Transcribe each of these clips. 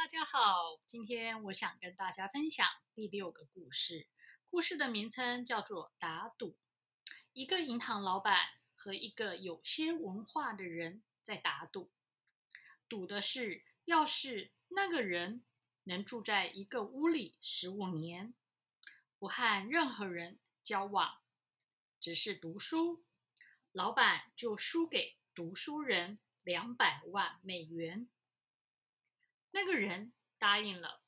大家好，今天我想跟大家分享第六个故事。故事的名称叫做“打赌”。一个银行老板和一个有些文化的人在打赌，赌的是，要是那个人能住在一个屋里十五年，不和任何人交往，只是读书，老板就输给读书人两百万美元。那个人答应了，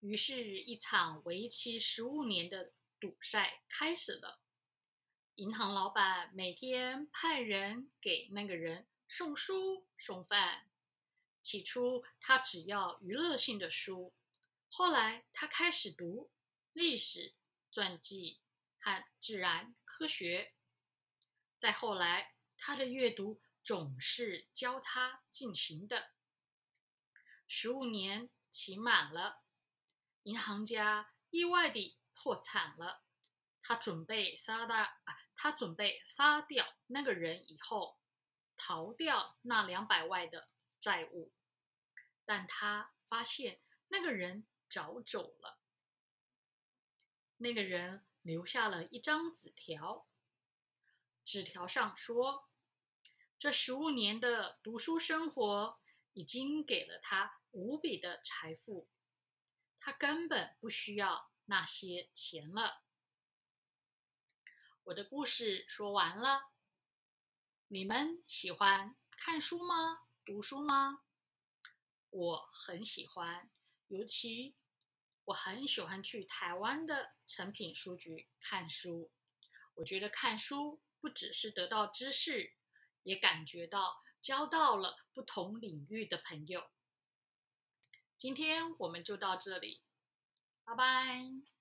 于是，一场为期十五年的赌赛开始了。银行老板每天派人给那个人送书送饭。起初，他只要娱乐性的书，后来他开始读历史、传记和自然科学。再后来，他的阅读总是交叉进行的。十五年期满了，银行家意外地破产了。他准备杀的啊，他准备杀掉那个人以后，逃掉那两百万的债务。但他发现那个人早走了。那个人留下了一张纸条，纸条上说：“这十五年的读书生活已经给了他。”无比的财富，他根本不需要那些钱了。我的故事说完了，你们喜欢看书吗？读书吗？我很喜欢，尤其我很喜欢去台湾的诚品书局看书。我觉得看书不只是得到知识，也感觉到交到了不同领域的朋友。今天我们就到这里，拜拜。